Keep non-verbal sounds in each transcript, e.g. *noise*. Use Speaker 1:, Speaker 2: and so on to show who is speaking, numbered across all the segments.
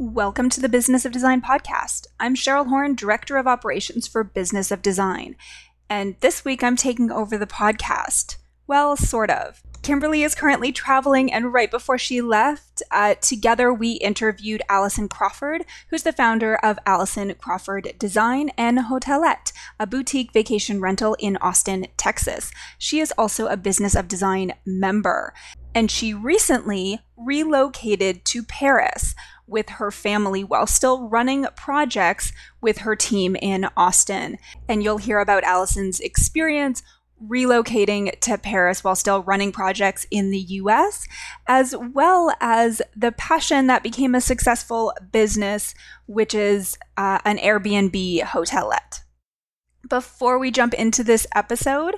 Speaker 1: Welcome to the Business of Design podcast. I'm Cheryl Horn, Director of Operations for Business of Design. And this week I'm taking over the podcast. Well, sort of. Kimberley is currently traveling, and right before she left, uh, together we interviewed Allison Crawford, who's the founder of Allison Crawford Design and Hotelette, a boutique vacation rental in Austin, Texas. She is also a Business of Design member, and she recently relocated to Paris with her family while still running projects with her team in Austin. And you'll hear about Allison's experience relocating to Paris while still running projects in the US, as well as the passion that became a successful business, which is uh, an Airbnb hotelette. Before we jump into this episode,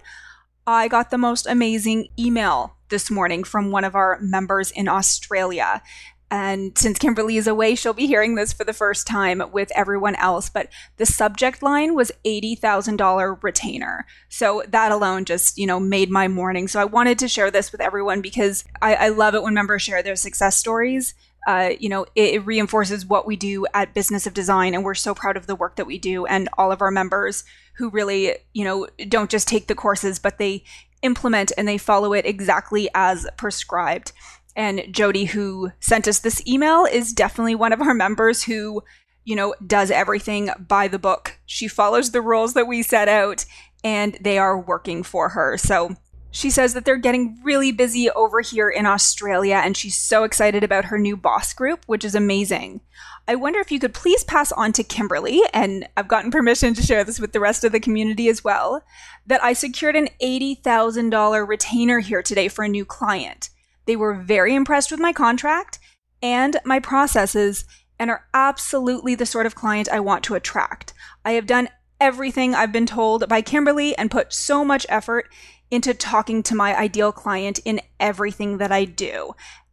Speaker 1: I got the most amazing email this morning from one of our members in Australia. And since Kimberley is away, she'll be hearing this for the first time with everyone else. But the subject line was $80,000 retainer. So that alone just, you know, made my morning. So I wanted to share this with everyone because I, I love it when members share their success stories. Uh, you know, it, it reinforces what we do at Business of Design. And we're so proud of the work that we do and all of our members who really, you know, don't just take the courses, but they implement and they follow it exactly as prescribed. And Jody, who sent us this email, is definitely one of our members who, you know, does everything by the book. She follows the rules that we set out and they are working for her. So she says that they're getting really busy over here in Australia and she's so excited about her new boss group, which is amazing. I wonder if you could please pass on to Kimberley, and I've gotten permission to share this with the rest of the community as well, that I secured an $80,000 retainer here today for a new client. They were very impressed with my contract and my processes and are absolutely the sort of client I want to attract. I have done everything I've been told by Kimberley and put so much effort into talking to my ideal client in everything that I do.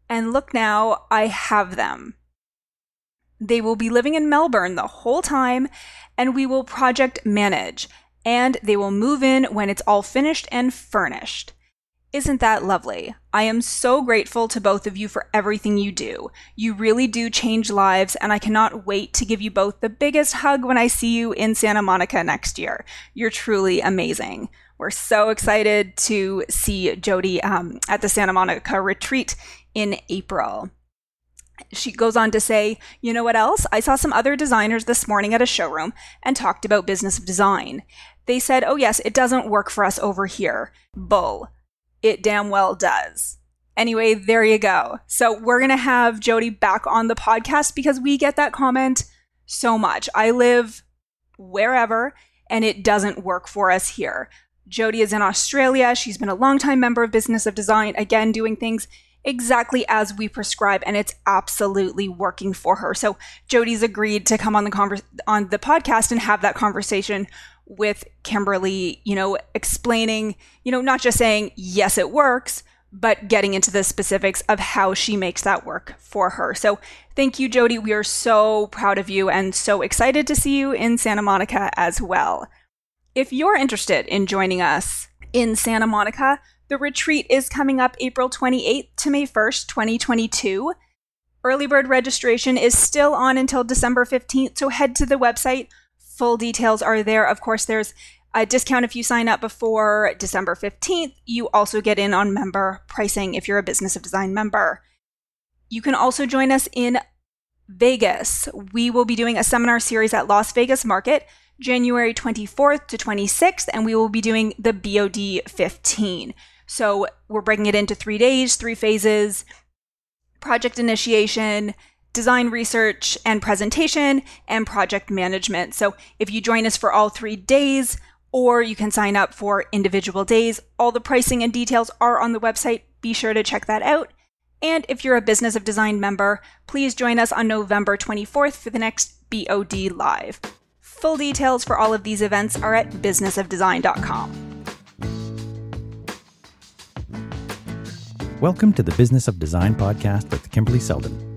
Speaker 1: And look now, I have them. They will be living in Melbourne the whole time, and we will project manage, and they will move in when it's all finished and furnished. Isn't that lovely? I am so grateful to both of you for everything you do. You really do change lives, and I cannot wait to give you both the biggest hug when I see you in Santa Monica next year. You're truly amazing. We're so excited to see Jody um, at the Santa Monica retreat in April. She goes on to say, You know what else? I saw some other designers this morning at a showroom and talked about business of design. They said, Oh, yes, it doesn't work for us over here. Bull it damn well does. Anyway, there you go. So we're going to have Jody back on the podcast because we get that comment so much. I live wherever and it doesn't work for us here. Jody is in Australia. She's been a longtime member of Business of Design, again, doing things exactly as we prescribe, and it's absolutely working for her. So Jody's agreed to come on the conver- on the podcast and have that conversation with Kimberley, you know, explaining, you know, not just saying, yes, it works, but getting into the specifics of how she makes that work for her. So thank you, Jody. We are so proud of you and so excited to see you in Santa Monica as well. If you're interested in joining us in Santa Monica, the retreat is coming up April 28th to May 1st, 2022. Early bird registration is still on until December 15th, so head to the website Full details are there. Of course, there's a discount if you sign up before December 15th. You also get in on member pricing if you're a Business of Design member. You can also join us in Vegas. We will be doing a seminar series at Las Vegas Market January 24th to 26th, and we will be doing the BOD 15. So we're breaking it into three days, three phases project initiation, design research and presentation, and project management. So if you join us for all three days, or you can sign up for individual days, all the pricing and details are on the website. Be sure to check that out. And if you're a Business of Design member, please join us on November 24th for the next BOD Live. Full details for all of these events are at businessofdesign.com.
Speaker 2: Welcome to the Business of Design podcast with Kimberley Seldon.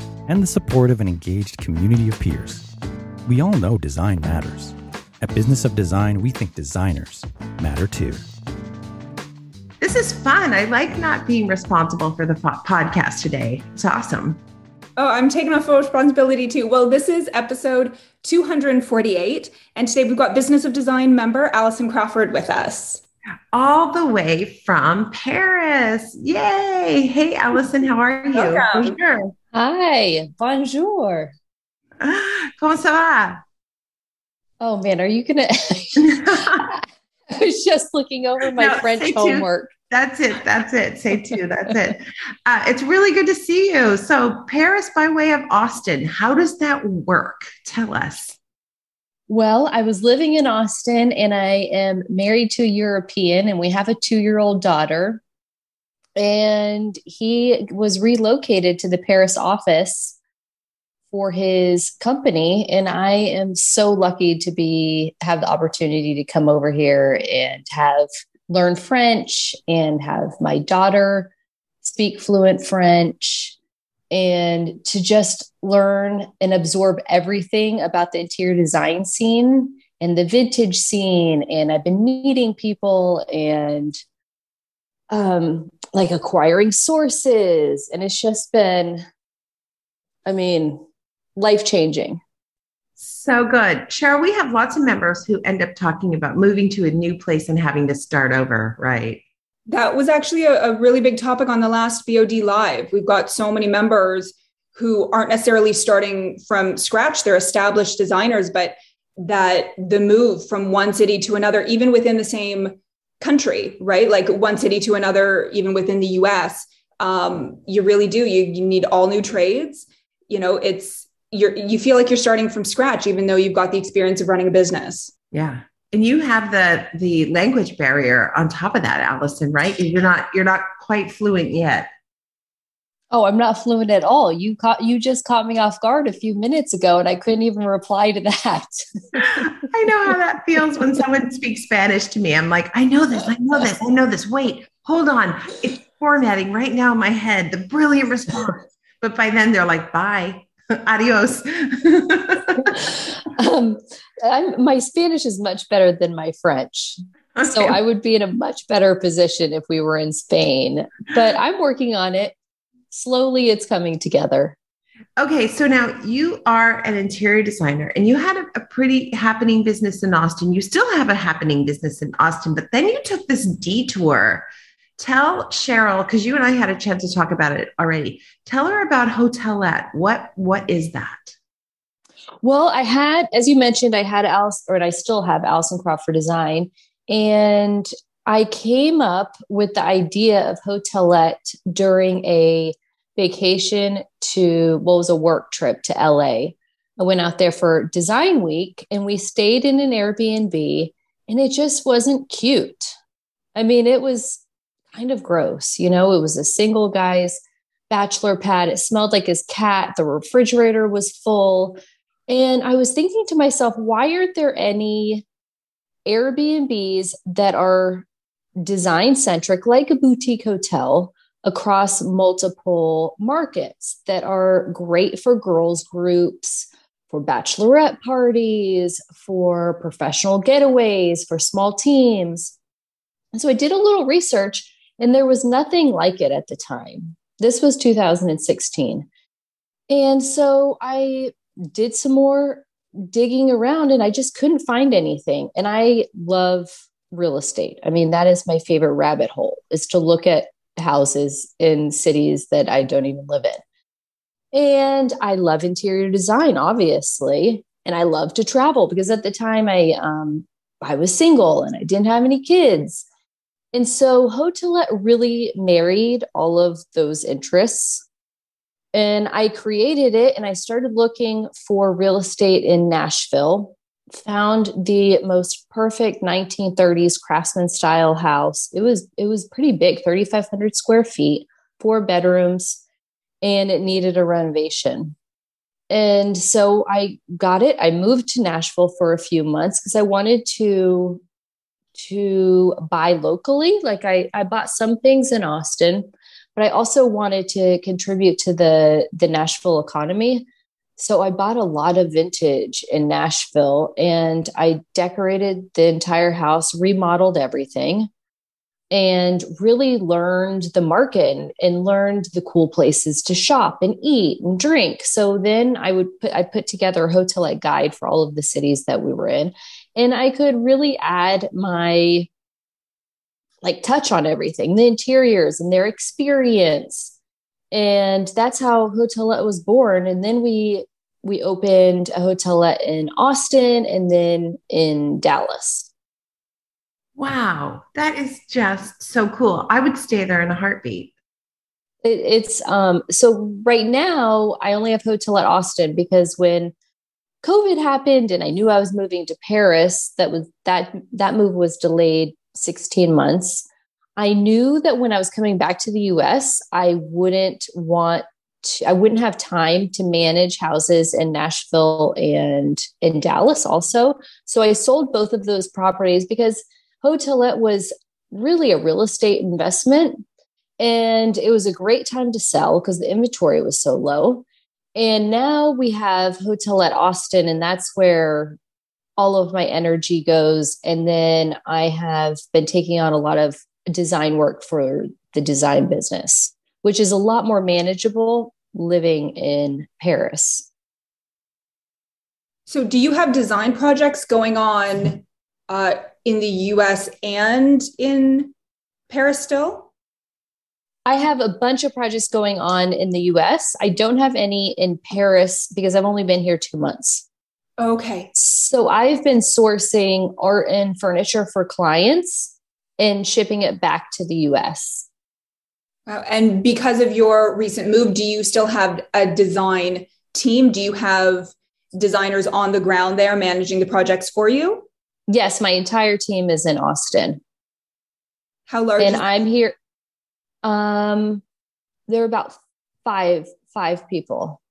Speaker 2: and the support of an engaged community of peers. We all know design matters. At Business of Design, we think designers matter too.
Speaker 3: This is fun. I like not being responsible for the po- podcast today. It's awesome.
Speaker 1: Oh, I'm taking on full responsibility too. Well, this is episode 248. And today we've got Business of Design member Allison Crawford with us.
Speaker 3: All the way from Paris. Yay. Hey, Allison, how are you?
Speaker 1: Welcome.
Speaker 3: Bonjour.
Speaker 4: Hi, bonjour. *gasps*
Speaker 3: Comment ça va?
Speaker 4: Oh man, are you gonna? *laughs* I was just looking over my
Speaker 3: No,
Speaker 4: French
Speaker 3: say two.
Speaker 4: homework.
Speaker 3: That's it. That's it. Say two. That's it. *laughs* Uh, it's really good to see you. So, Paris by way of Austin, how does that work? Tell us.
Speaker 4: Well, I was living in Austin and I am married to a European, and we have a two year old daughter. And he was relocated to the Paris office for his company. And I am so lucky to be have the opportunity to come over here and have learn French and have my daughter speak fluent French and to just learn and absorb everything about the interior design scene and the vintage scene. And I've been meeting people and um, like acquiring sources. And it's just been, I mean, life changing.
Speaker 3: So good. Cheryl, we have lots of members who end up talking about moving to a new place and having to start over, right?
Speaker 1: That was actually a, a really big topic on the last BOD Live. We've got so many members who aren't necessarily starting from scratch, they're established designers, but that the move from one city to another, even within the same country, right? Like one city to another, even within the US, um, you really do. You, you need all new trades. You know, it's you're you feel like you're starting from scratch, even though you've got the experience of running a business.
Speaker 3: Yeah. And you have the the language barrier on top of that, Allison, right? You're not you're not quite fluent yet.
Speaker 4: Oh, I'm not fluent at all. You caught you just caught me off guard a few minutes ago and I couldn't even reply to that. *laughs*
Speaker 3: I know how that feels when someone speaks Spanish to me. I'm like, I know this, I know this, I know this. Wait, hold on. It's formatting right now in my head, the brilliant response. But by then they're like, bye, *laughs* adios. *laughs*
Speaker 4: um, I'm, my Spanish is much better than my French. So I would be in a much better position if we were in Spain. But I'm working on it. Slowly, it's coming together.
Speaker 3: Okay, so now you are an interior designer and you had a, a pretty happening business in Austin. You still have a happening business in Austin, but then you took this detour. Tell Cheryl, because you and I had a chance to talk about it already. Tell her about Hotelette. What what is that?
Speaker 4: Well, I had, as you mentioned, I had Alice, or I still have Allison Crawford Design. And I came up with the idea of Hotelette during a vacation to what was a work trip to LA. I went out there for design week and we stayed in an Airbnb and it just wasn't cute. I mean, it was kind of gross. You know, it was a single guy's bachelor pad. It smelled like his cat. The refrigerator was full. And I was thinking to myself, why aren't there any Airbnbs that are design centric, like a boutique hotel, across multiple markets that are great for girls' groups, for bachelorette parties, for professional getaways, for small teams? And so I did a little research, and there was nothing like it at the time. This was 2016. And so I did some more digging around and I just couldn't find anything. And I love real estate. I mean, that is my favorite rabbit hole is to look at houses in cities that I don't even live in. And I love interior design, obviously. And I love to travel because at the time I um, I was single and I didn't have any kids. And so Hotelette really married all of those interests. And I created it and I started looking for real estate in Nashville. Found the most perfect 1930s craftsman style house. It was it was pretty big, 3500 square feet, four bedrooms, and it needed a renovation. and so I got it. I moved to Nashville for a few months because I wanted to to buy locally. Like I, I bought some things in Austin, but I also wanted to contribute to the the Nashville economy. So I bought a lot of vintage in Nashville and I decorated the entire house, remodeled everything, and really learned the market and, and learned the cool places to shop and eat and drink. So then I would put I put together a hotelette guide for all of the cities that we were in and I could really add my like touch on everything, the interiors and their experience. And that's how Hotelette was born. And then we we opened a hotelette in Austin and then in Dallas.
Speaker 3: Wow, that is just so cool. I would stay there in a heartbeat.
Speaker 4: It, it's um so right now I only have hotelette Austin because when COVID happened and I knew I was moving to Paris, that was that that move was delayed 16 months. I knew that when I was coming back to the US, I wouldn't want I wouldn't have time to manage houses in Nashville and in Dallas also. So I sold both of those properties because Hotelette was really a real estate investment and it was a great time to sell because the inventory was so low. And now we have Hotelette Austin, and that's where all of my energy goes. And then I have been taking on a lot of design work for the design business, which is a lot more manageable living in Paris.
Speaker 1: So, do you have design projects going on uh, in the US and in Paris still?
Speaker 4: I have a bunch of projects going on in the US. I don't have any in Paris because I've only been here two months.
Speaker 1: Okay.
Speaker 4: So I've been sourcing art and furniture for clients and shipping it back to the US.
Speaker 1: Wow. And because of your recent move, do you still have a design team? Do you have designers on the ground there managing the projects for you?
Speaker 4: Yes, my entire team is in Austin.
Speaker 1: How large?
Speaker 4: And I'm here. Um, there are about five five people.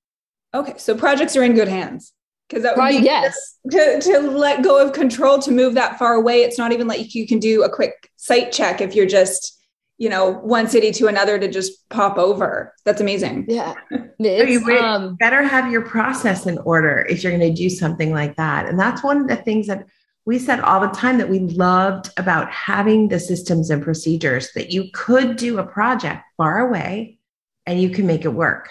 Speaker 1: Okay, so projects are in good hands because that would be
Speaker 4: yes
Speaker 1: to, to let go of control to move that far away. It's not even like you can do a quick site check if you're just you know one city to another to just pop over. That's amazing.
Speaker 4: Yeah, *laughs*
Speaker 3: you um, better have your process in order if you're going to do something like that, and that's one of the things that we said all the time that we loved about having the systems and procedures that you could do a project far away and you can make it work.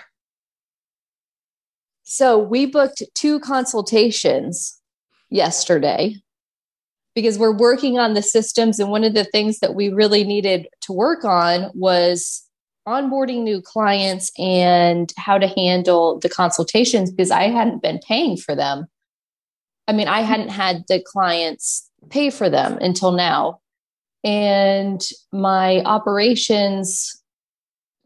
Speaker 4: So we booked two consultations yesterday because we're working on the systems. And one of the things that we really needed to work on was onboarding new clients and how to handle the consultations because I hadn't been paying for them I mean, I hadn't had the clients pay for them until now. And my operations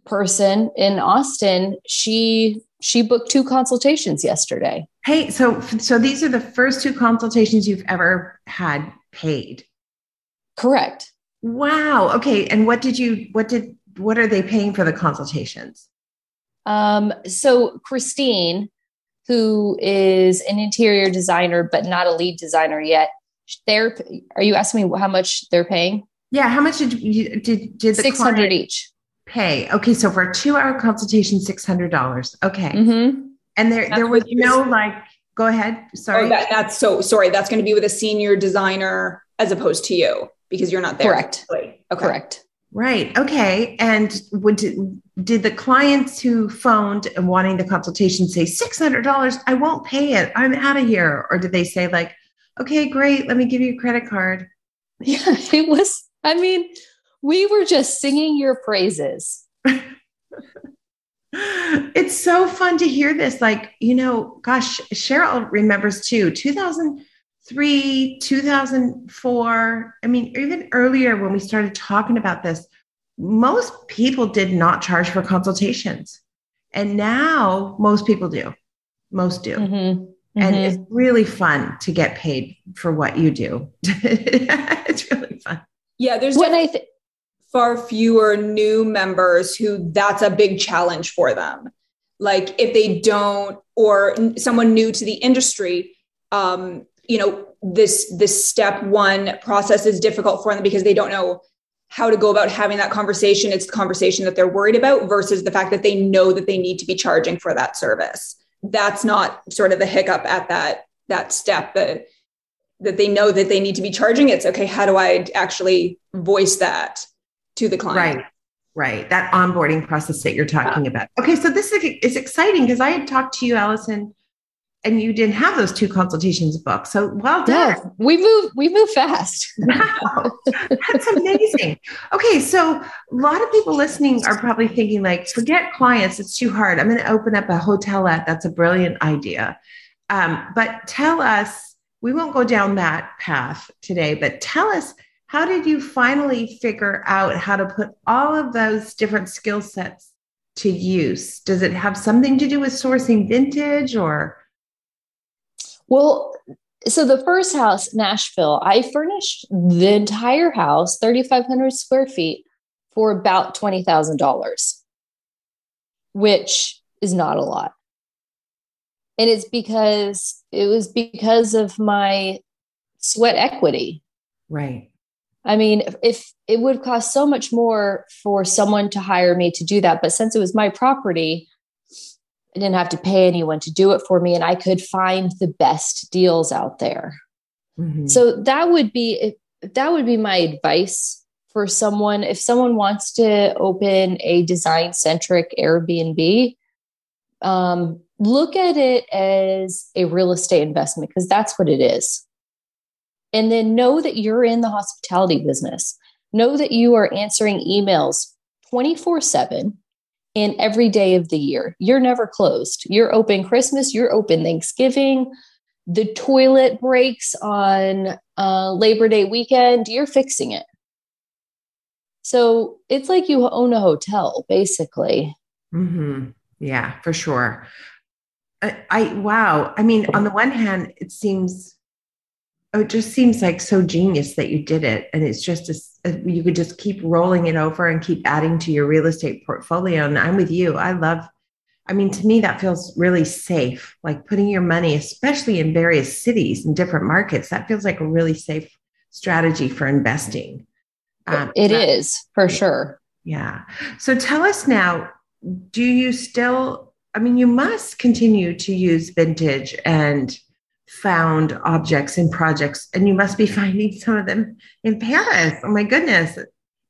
Speaker 4: person in Austin, she she booked two consultations yesterday.
Speaker 3: Hey, so so these are the first two consultations you've ever had paid.
Speaker 4: Correct.
Speaker 3: Wow. Okay. And what did you what did what are they paying for the consultations?
Speaker 4: Um, so Christine, who is an interior designer but not a lead designer yet. They're are you asking me how much they're paying?
Speaker 3: Yeah, how much did you did did the
Speaker 4: six hundred each
Speaker 3: pay? Okay, so for a two hour consultation, six hundred dollars. Okay, mm-hmm. and there that's there was no like. Go ahead. Sorry.
Speaker 1: Oh, that, that's so sorry. That's going to be with a senior designer as opposed to you because you're not there.
Speaker 4: Correct. Okay. Correct.
Speaker 3: Right. Okay. And would did the clients who phoned and wanting the consultation say six hundred dollars? I won't pay it. I'm out of here. Or did they say like, okay, great, let me give you a credit card? *laughs*
Speaker 4: Yeah, it was. I mean, we were just singing your praises. *laughs*
Speaker 3: it's so fun to hear this. Like, you know, gosh, Cheryl remembers too. 2003, 2004. I mean, even earlier when we started talking about this, most people did not charge for consultations. And now most people do. Most do. Mm-hmm. And mm-hmm. it's really fun to get paid for what you do. *laughs* it's really fun.
Speaker 1: Yeah, there's when I th- far fewer new members who that's a big challenge for them. like if they don't or someone new to the industry um, you know this this step one process is difficult for them because they don't know how to go about having that conversation. It's the conversation that they're worried about versus the fact that they know that they need to be charging for that service. That's not sort of the hiccup at that that step that that they know that they need to be charging. It's okay how do i actually voice that to the client
Speaker 3: right right that onboarding process that you're talking yeah. about okay so this is exciting because i had talked to you allison and you didn't have those two consultations booked. So well done. Yeah,
Speaker 4: we move we move fast. *laughs*
Speaker 3: Wow. That's amazing. Okay, so a lot of people listening are probably thinking like, forget clients, it's too hard. I'm going to open up a hotelette. That's a brilliant idea. Um, but tell us, we won't go down that path today, but tell us how did you finally figure out how to put all of those different skill sets to use? Does it have something to do with sourcing vintage or
Speaker 4: well, so the first house, Nashville, I furnished the entire house, 3,500 square feet, for about $20,000, which is not a lot. And it's because it was because of my sweat equity.
Speaker 3: Right.
Speaker 4: I mean, if, if it would cost so much more for someone to hire me to do that, but since it was my property, I didn't have to pay anyone to do it for me, and I could find the best deals out there. Mm-hmm. So that would be that would be my advice for someone if someone wants to open a design centric Airbnb. Um, look at it as a real estate investment because that's what it is. And then know that you're in the hospitality business. Know that you are answering emails 24 7 in every day of the year. You're never closed. You're open Christmas, you're open Thanksgiving. The toilet breaks on uh, Labor Day weekend, you're fixing it. So it's like you own a hotel, basically.
Speaker 3: Mm-hmm. Yeah, for sure. I, I wow. I mean, on the one hand, it seems oh, it just seems like so genius that you did it, and it's just a you could just keep rolling it over and keep adding to your real estate portfolio. And I'm with you. I love, I mean, to me, that feels really safe. Like putting your money, especially in various cities and different markets, that feels like a really safe strategy for investing.
Speaker 4: Um, it that, is for sure.
Speaker 3: Yeah. So tell us now, do you still, I mean, you must continue to use vintage and found objects and projects, and you must be finding some of them in Paris. Oh my goodness,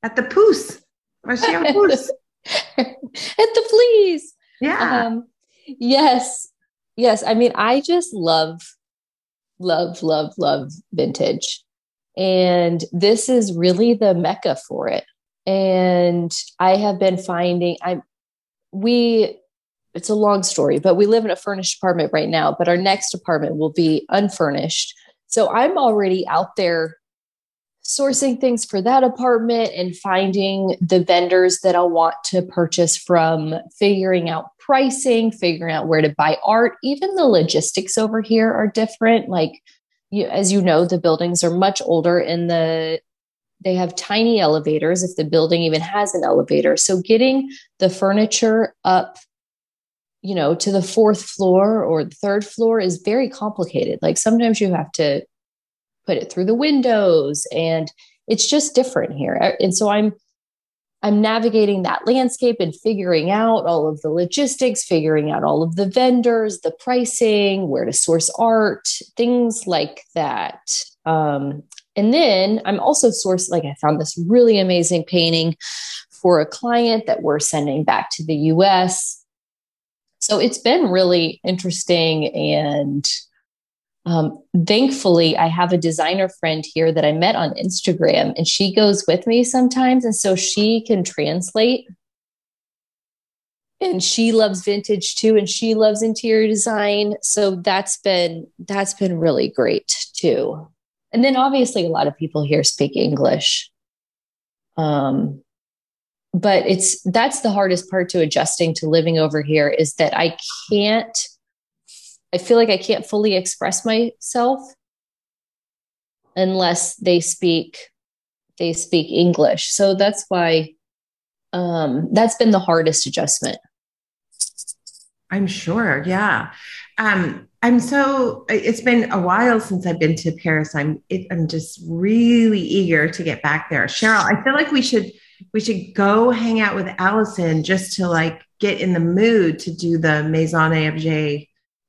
Speaker 3: at the Puces. *laughs* at
Speaker 4: the Fleas.
Speaker 3: Yeah. Um,
Speaker 4: yes. Yes. I mean, I just love, love, love, love vintage. And this is really the mecca for it. And I have been finding, I'm, we it's a long story, but we live in a furnished apartment right now, but our next apartment will be unfurnished. So I'm already out there sourcing things for that apartment and finding the vendors that I'll want to purchase from, figuring out pricing, figuring out where to buy art. Even the logistics over here are different. Like, you, as you know, the buildings are much older and the they have tiny elevators if the building even has an elevator. So getting the furniture up you know, to the fourth floor or the third floor is very complicated. Like sometimes you have to put it through the windows and it's just different here. And so I'm I'm navigating that landscape and figuring out all of the logistics, figuring out all of the vendors, the pricing, where to source art, things like that. Um, and then I'm also sourced, like, I found this really amazing painting for a client that we're sending back to the US. So it's been really interesting. And um, thankfully, I have a designer friend here that I met on Instagram, and she goes with me sometimes. And so she can translate. And she loves vintage too, and she loves interior design. So that's been that's been really great too. And then obviously a lot of people here speak English. Um, but it's that's the hardest part to adjusting to living over here is that I can't I feel like I can't fully express myself unless they speak they speak English. So that's why um, that's been the hardest adjustment.
Speaker 3: I'm sure. Yeah. Um, I'm so, it's been a while since I've been to Paris. I'm, it, I'm just really eager to get back there. Cheryl, I feel like we should, we should go hang out with Allison just to like get in the mood to do the Maison Objet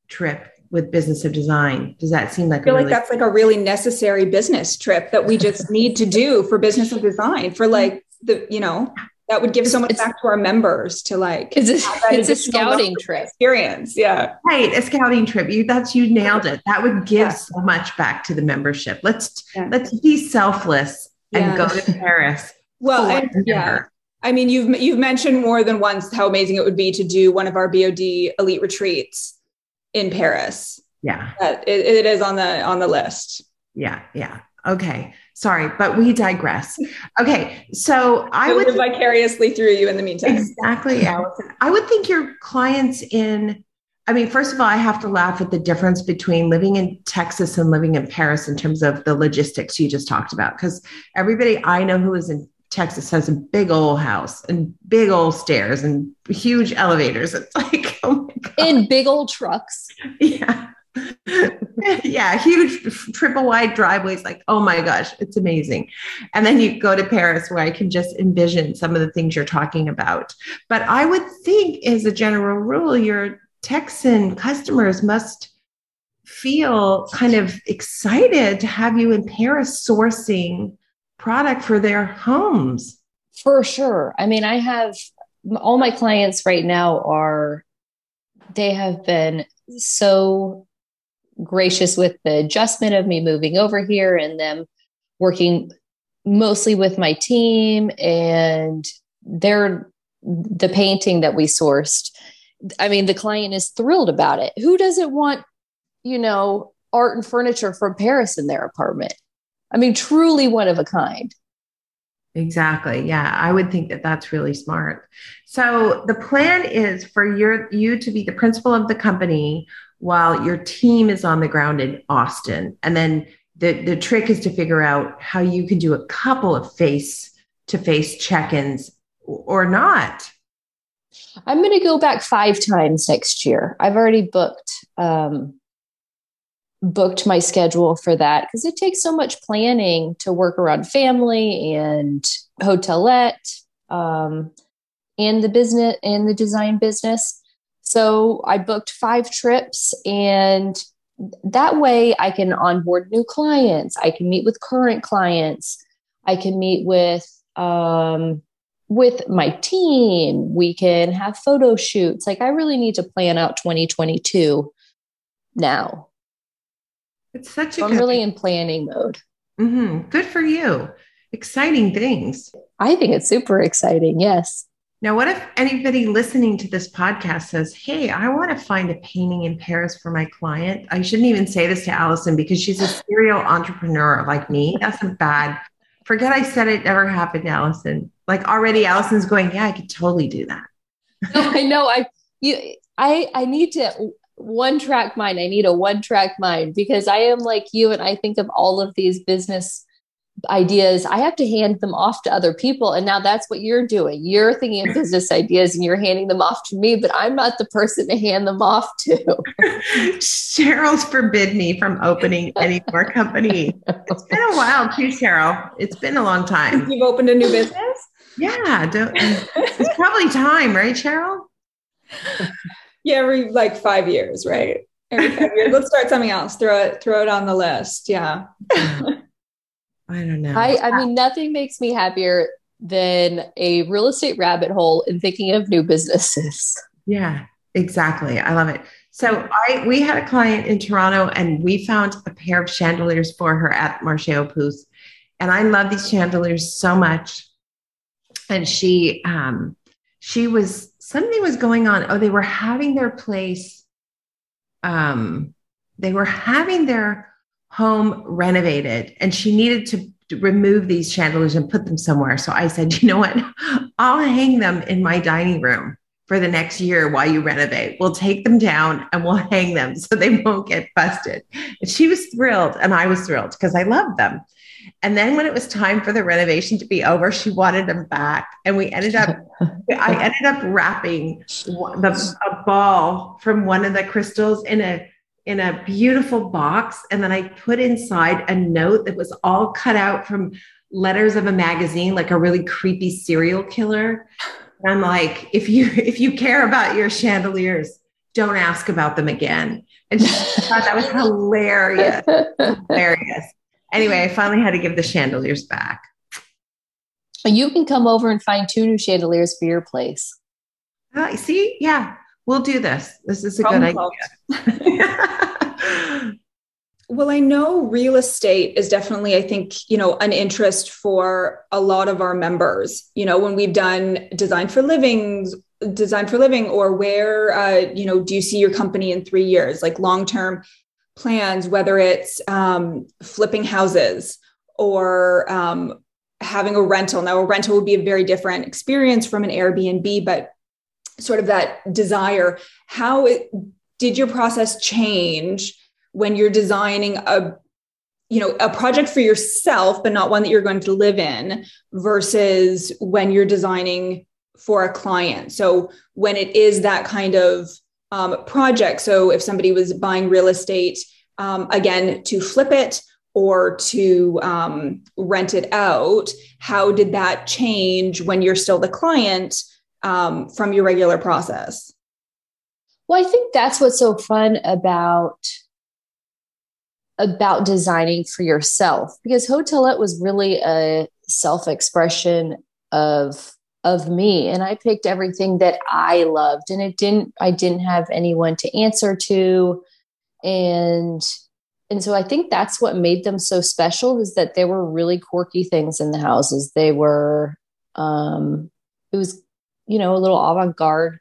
Speaker 3: trip with Business of Design. Does that seem like
Speaker 1: I feel
Speaker 3: really-
Speaker 1: like that's like a really necessary business trip that we just *laughs* need to do for Business of Design for like the, you know, that would give so much
Speaker 4: It's-
Speaker 1: back to our members to like
Speaker 4: It's a, it's a scouting trip.
Speaker 1: experience. Yeah.
Speaker 3: Right, a scouting trip. You that's you nailed it. That would give
Speaker 1: Yeah.
Speaker 3: so much back to the membership. Let's
Speaker 1: Yeah.
Speaker 3: let's be selfless and
Speaker 1: Yeah.
Speaker 3: go to Paris.
Speaker 1: Well, and, yeah. I mean, you've you've mentioned more than once how amazing it would be to do one of our BOD elite retreats in Paris.
Speaker 3: Yeah,
Speaker 1: it, it is on the on the list.
Speaker 3: yeah, yeah. Okay. Sorry, but we digress. Okay. So I
Speaker 1: I
Speaker 3: would
Speaker 1: vicariously through you in the meantime.
Speaker 3: exactly, Allison. I would think your clients in I mean, first of all, I have to laugh at the difference between living in Texas and living in Paris in terms of the logistics you just talked about. Because everybody I know who is in Texas has a big old house and big old stairs and huge elevators. It's like, *laughs* oh my God.
Speaker 4: In big old trucks.
Speaker 3: Yeah. *laughs* yeah, huge triple wide driveways. Like, oh my gosh, it's amazing. And then you go to Paris where I can just envision some of the things you're talking about. But I would think, as a general rule, your Texan customers must feel kind of excited to have you in Paris sourcing product for their homes.
Speaker 4: For sure. I mean, I have all my clients right now are, they have been so gracious with the adjustment of me moving over here and them working mostly with my team and they're the painting that we sourced. I mean, the client is thrilled about it. Who doesn't want, you know, art and furniture from Paris in their apartment? I mean, truly one of a kind.
Speaker 3: Exactly. Yeah, I would think that that's really smart. So the plan is for your you to be the principal of the company while your team is on the ground in Austin. And then the the trick is to figure out how you can do a couple of face to face check-ins or not.
Speaker 4: I'm going to go back five times next year. I've already booked um, booked my schedule for that because it takes so much planning to work around family and hotelette um, and the business and the design business. So I booked five trips and that way I can onboard new clients. I can meet with current clients. I can meet with um, with my team. We can have photo shoots. Like I really need to plan out 2022 now.
Speaker 3: It's such a
Speaker 4: So I'm really in planning mode.
Speaker 3: Mm-hmm. good for you. Exciting things.
Speaker 4: I think it's super exciting. Yes.
Speaker 3: Now, what if anybody listening to this podcast says, Hey, I want to find a painting in Paris for my client? I shouldn't even say this to Allison because she's a serial entrepreneur like me. That's a bad, forget I said it never happened, Allison. Like already, Allison's going, Yeah, I could totally do that.
Speaker 4: No, *laughs* I know. I you I I need to one track mind. I need a one track mind because I am like you and I think of all of these business ideas. I have to hand them off to other people. And now that's what you're doing. You're thinking of business ideas and you're handing them off to me, but I'm not the person to hand them off to. *laughs*
Speaker 3: Cheryl's forbid me from opening any more company. It's been a while too, Cheryl. It's been a long time.
Speaker 1: You've opened a new business?
Speaker 3: Yeah, don't, it's probably time, right, Cheryl?
Speaker 1: Yeah, every like five years, right? Every five years. Let's start something else. Throw it, throw it on the list. Yeah. *laughs*
Speaker 3: I don't know.
Speaker 4: I, I mean, nothing makes me happier than a real estate rabbit hole and thinking of new businesses.
Speaker 3: Yeah, exactly. I love it. So I we had a client in Toronto and we found a pair of chandeliers for her at Marche aux Puces. And I love these chandeliers so much. And she um she was something was going on. Oh, they were having their place um they were having their home renovated and she needed to remove these chandeliers and put them somewhere. So I said, *laughs* you know what? I'll hang them in my dining room for the next year while you renovate. We'll take them down and we'll hang them so they won't get busted. And she was thrilled and I was thrilled because I love them. And then when it was time for the renovation to be over, she wanted them back. And we ended up, I *laughs* ended up wrapping the, a ball from one of the crystals in a in a beautiful box. And then I put inside a note that was all cut out from letters of a magazine, like a really creepy serial killer. And I'm like, if you if you care about your chandeliers, don't ask about them again. And she thought that was *laughs* hilarious. hilarious. Anyway, I finally had to give the chandeliers back.
Speaker 4: You can come over and find two new chandeliers for your place.
Speaker 3: Uh, see, yeah, we'll do this. This is a good idea. *laughs*
Speaker 1: well, I know real estate is definitely, I think, you know, an interest for a lot of our members. You know, when we've done design for livings design for living or where uh, you know do you see your company in three years like long term plans whether it's um, flipping houses or um, having a rental now a rental would be a very different experience from an airbnb but sort of that desire how it, did your process change when you're designing a you know a project for yourself but not one that you're going to live in versus when you're designing for a client. So when it is that kind of um, project, so if somebody was buying real estate, um, again, to flip it or to um, rent it out, how did that change when you're still the client um, from your regular process?
Speaker 4: Well, I think that's what's so fun about about designing for yourself because Hotelette was really a self expression of of me. And i picked everything that i loved and it didn't i didn't have anyone to answer to. And and so i think that's what made them so special is that there were really quirky things in the houses. They were um it was you know a little avant-garde.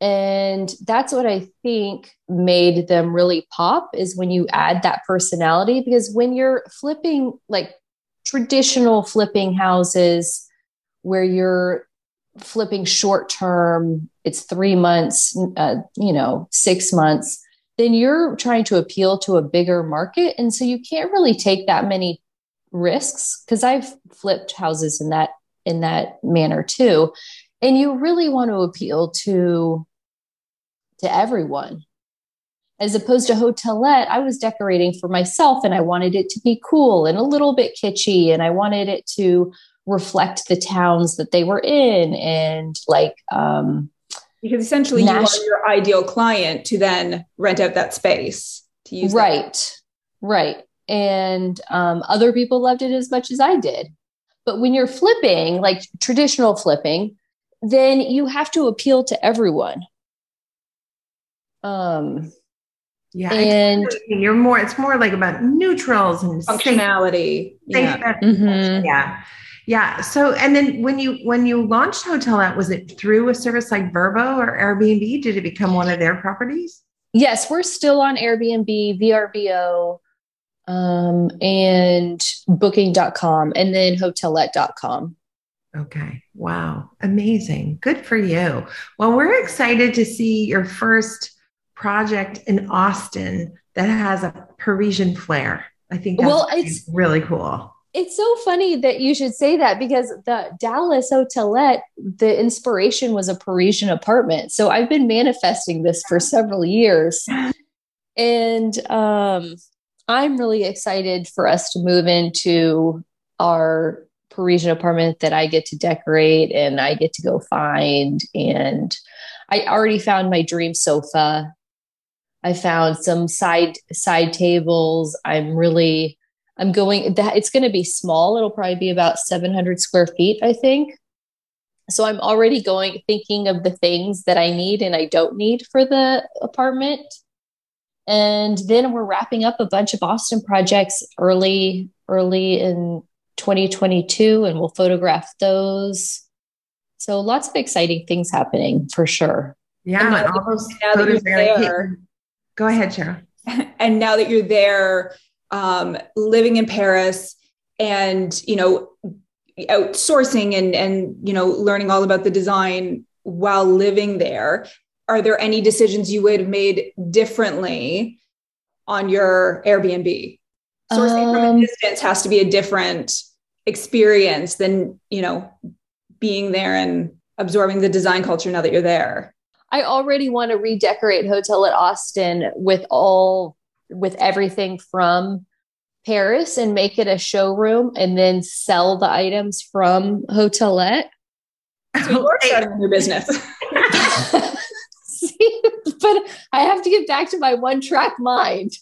Speaker 4: And that's what i think made them really pop is when you add that personality because when you're flipping like traditional flipping houses where you're flipping short term, it's three months, uh, you know, six months, then you're trying to appeal to a bigger market. And so you can't really take that many risks because I've flipped houses in that in that manner too. And you really want to appeal to to everyone. As opposed to Hotelette, I was decorating for myself and I wanted it to be cool and a little bit kitschy and I wanted it to reflect the towns that they were in and like um
Speaker 1: because essentially you are your ideal client to then rent out that space to use
Speaker 4: right that. right and um, other people loved it as much as i did but when you're flipping like traditional flipping then you have to appeal to everyone um
Speaker 3: yeah and you're more it's more like about neutrals and
Speaker 1: functionality
Speaker 3: safe, yeah. Mm-hmm. yeah yeah. So, and then when you when you launched Hotelette, was it through a service like Vrbo or Airbnb? Did it become one of their properties?
Speaker 4: Yes, we're still on Airbnb, VRBO, um, and Booking.com, and then Hotelette.com.
Speaker 3: Okay. Wow. Amazing. Good for you. Well, we're excited to see your first project in Austin that has a Parisian flair. I think well, it's really cool
Speaker 4: it's so funny that you should say that because the Dallas Hotelette, the inspiration was a Parisian apartment. So I've been manifesting this for several years. And um, I'm really excited for us to move into our Parisian apartment that I get to decorate and I get to go find. And I already found my dream sofa. I found some side side tables. I'm really I'm going that it's going to be small. It'll probably be about 700 square feet, I think. So I'm already going thinking of the things that I need and I don't need for the apartment. And then we're wrapping up a bunch of Austin projects early, early in 2022, and we'll photograph those. So lots of exciting things happening for sure.
Speaker 3: Yeah, and now, all those photos are there, Go ahead, Cheryl. *laughs*
Speaker 1: And now that you're there, um, living in Paris and, you know, outsourcing and, and, you know, learning all about the design while living there, are there any decisions you would have made differently on your Airbnb? sourcing um, from a um, distance has to be a different experience than you know being there and absorbing the design culture now that you're there
Speaker 4: i already want to redecorate Hotelette austin with all with everything from paris and make it a showroom and then sell the items from Hotelette
Speaker 1: so *laughs* you're starting a new business *laughs*
Speaker 4: See, but i have to get back to my one track mind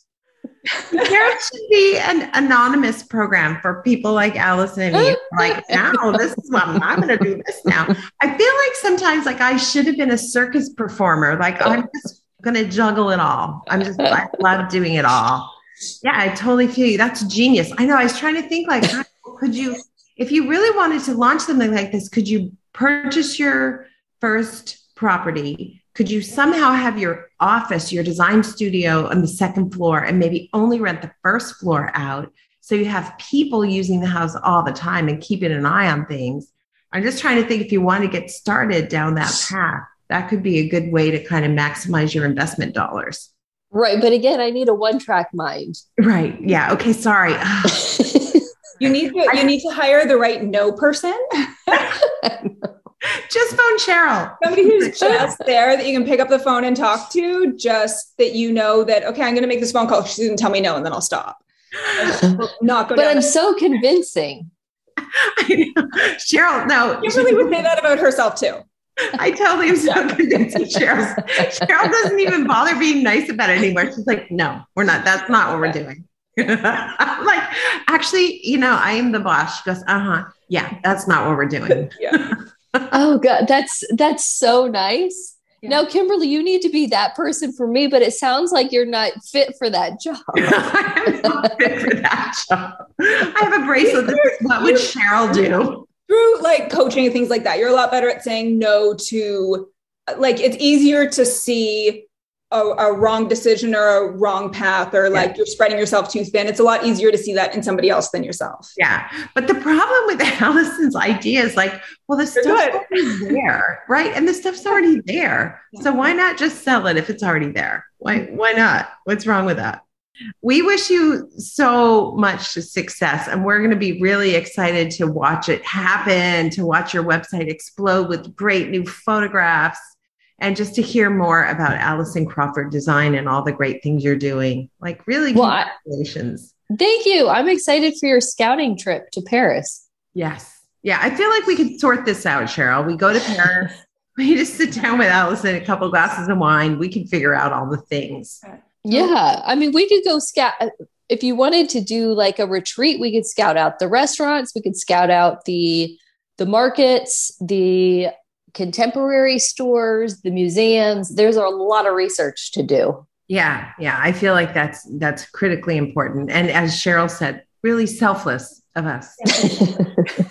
Speaker 3: there should be an anonymous program for people like Allison and me. *laughs* Like, now this is what I'm, I'm going to do this now. I feel like sometimes, like, I should have been a circus performer. Like, I'm just going to juggle it all. I'm just, I *laughs* love doing it all. Yeah, I totally feel you. That's genius. I know. I was trying to think, like, could you, if you really wanted to launch something like this, could you purchase your first property could you somehow have your office, your design studio on the second floor and maybe only rent the first floor out? So you have people using the house all the time and keeping an eye on things. I'm just trying to think if you want to get started down that path, that could be a good way to kind of maximize your investment dollars.
Speaker 4: Right. But again, I need a one track mind.
Speaker 3: Right. Yeah. Okay. Sorry. *laughs*
Speaker 1: you need to, you need to hire the right no person. *laughs*
Speaker 3: just phone Cheryl.
Speaker 1: Somebody who's just there that you can pick up the phone and talk to, just that you know that, okay, I'm going to make this phone call. She's going to tell me no, and then I'll stop. *laughs*
Speaker 4: Not going But I'm so convincing.
Speaker 3: I know. Cheryl, no.
Speaker 1: Kimberley would say that about herself too.
Speaker 3: I totally am so convincing Cheryl. Cheryl doesn't even bother being nice about it anymore. She's like, no, we're not. That's not what we're doing. *laughs* I'm like, actually, you know, I am the boss. She goes, uh huh. Yeah, that's not what we're doing. *laughs*
Speaker 1: yeah *laughs*
Speaker 4: oh god, that's that's so nice. Yeah. Now, Kimberley, you need to be that person for me, but it sounds like you're not fit for that job.
Speaker 3: I'm not fit for that job. I have a bracelet that what would Cheryl do?
Speaker 1: Through like coaching and things like that, you're a lot better at saying no to like it's easier to see a, a, wrong decision or a wrong path or like yeah. you're spreading yourself too thin. It's a lot easier to see that in somebody else than yourself.
Speaker 3: Yeah. But the problem with *laughs* Allison's idea is like, well, the stuff's already there, right? And the stuff's already there. So why not just sell it if it's already there? Why why not? What's wrong with that? We wish you so much success, and we're going to be really excited to watch it happen, to watch your website explode with great new photographs and just to hear more about Allison Crawford Design and all the great things you're doing. Like, really, well, congratulations.
Speaker 4: I, thank you. I'm excited for your scouting trip to Paris.
Speaker 3: Yes. Yeah. I feel like we could sort this out, Cheryl. We go to Paris, *laughs* we just sit down with Allison, a couple glasses of wine. We can figure out all the things. Oh.
Speaker 4: Yeah. I mean, we could go scout. Uh, if you wanted to do like a retreat, we could scout out the restaurants, we could scout out the the markets, the contemporary stores, the museums. There's a lot of research to do.
Speaker 3: Yeah, yeah, I feel like that's that's critically important. And as Cheryl said, really selfless of us. *laughs* *laughs*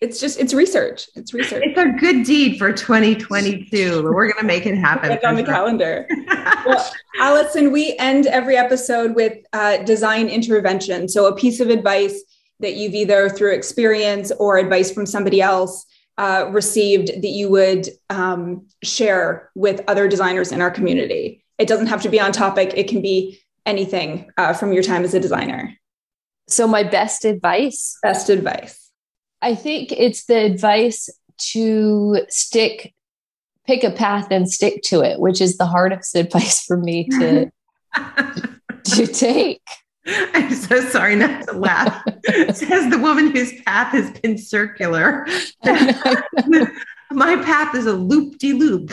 Speaker 1: it's just it's research. It's research.
Speaker 3: It's a good deed for 2022. We're gonna make it happen.
Speaker 1: It's on the calendar. well, Allison, we end every episode with uh, design intervention. So a piece of advice that you've either through experience or advice from somebody else uh, received that you would um, share with other designers in our community? It doesn't have to be on topic, it can be anything uh, from your time as a designer.
Speaker 4: So, my best advice?
Speaker 1: Best advice.
Speaker 4: I think it's the advice to stick, pick a path and stick to it, which is the hardest *laughs* advice for me to, *laughs* to take.
Speaker 3: I'm so sorry not to laugh. *laughs* Says the woman whose path has been circular. My path is a loop de loop.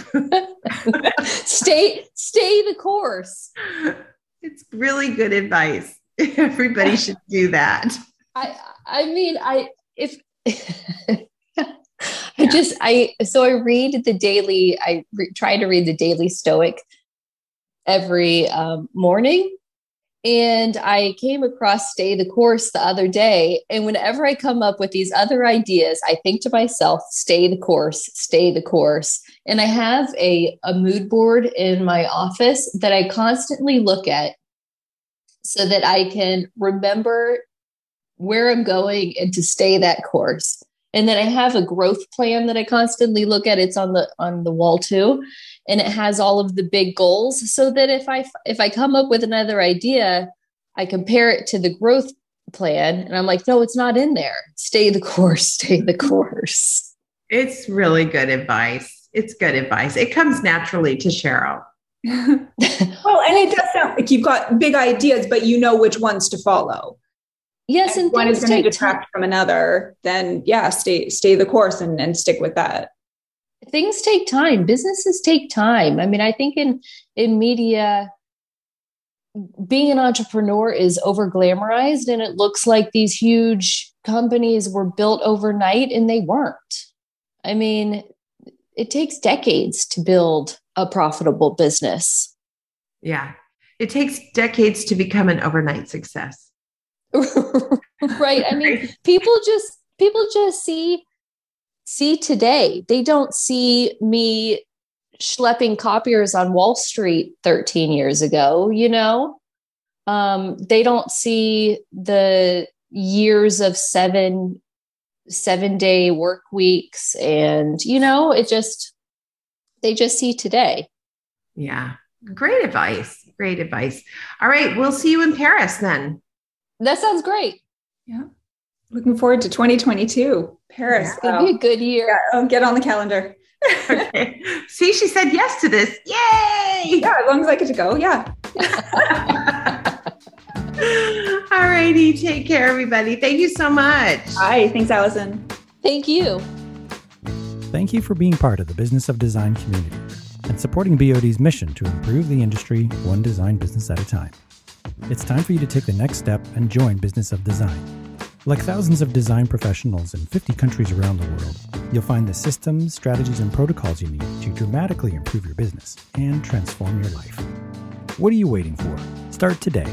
Speaker 4: stay, stay the course.
Speaker 3: It's really good advice. Everybody should do that.
Speaker 4: I, I mean, I if *laughs* I just I so I read the daily. I re, try to read the Daily Stoic every um, morning and I came across Stay the Course the other day. And whenever I come up with these other ideas, I think to myself, stay the course, stay the course. And I have a, a mood board in my office that I constantly look at so that I can remember where I'm going and to stay that course. And then I have a growth plan that I constantly look at. It's on the on the wall too and it has all of the big goals so that if i if i come up with another idea i compare it to the growth plan. And I'm like, no, it's not in there. Stay the course, *laughs* stay the course.
Speaker 3: It's really good advice. It's good advice. It comes naturally to Cheryl. *laughs*
Speaker 1: well, and it does sound like you've got big ideas, but you know which ones to follow.
Speaker 4: Yes, and,
Speaker 1: one is going to detract time. from another. Then, yeah, stay stay the course and, and stick with that.
Speaker 4: Things take time. Businesses take time. I mean, I think in in media, being an entrepreneur is over glamorized, and it looks like these huge companies were built overnight, and they weren't. I mean, it takes decades to build a profitable business.
Speaker 3: Yeah. It takes decades to become an overnight success. *laughs*
Speaker 4: right. I mean, people just people just see see today. They don't see me schlepping copiers on Wall Street 13 years ago, you know? Um, they don't see the years of seven seven day work weeks and you know it just they just see today
Speaker 3: yeah great advice great advice all right we'll see you in paris then
Speaker 4: that sounds great
Speaker 1: yeah looking forward to 2022 paris
Speaker 4: yeah, it'll be a oh. good year
Speaker 1: yeah, I'll get on the calendar
Speaker 3: okay *laughs* see she said yes to this yay
Speaker 1: yeah as long as i get to go yeah *laughs*
Speaker 3: All righty. Take care, everybody. Thank you so much.
Speaker 1: Hi. Thanks, Allison.
Speaker 4: Thank you.
Speaker 2: Thank you for being part of the Business of Design community and supporting BOD's mission to improve the industry one design business at a time. It's time for you to take the next step and join Business of Design. Like thousands of design professionals in 50 countries around the world, you'll find the systems, strategies, and protocols you need to dramatically improve your business and transform your life. What are you waiting for? Start today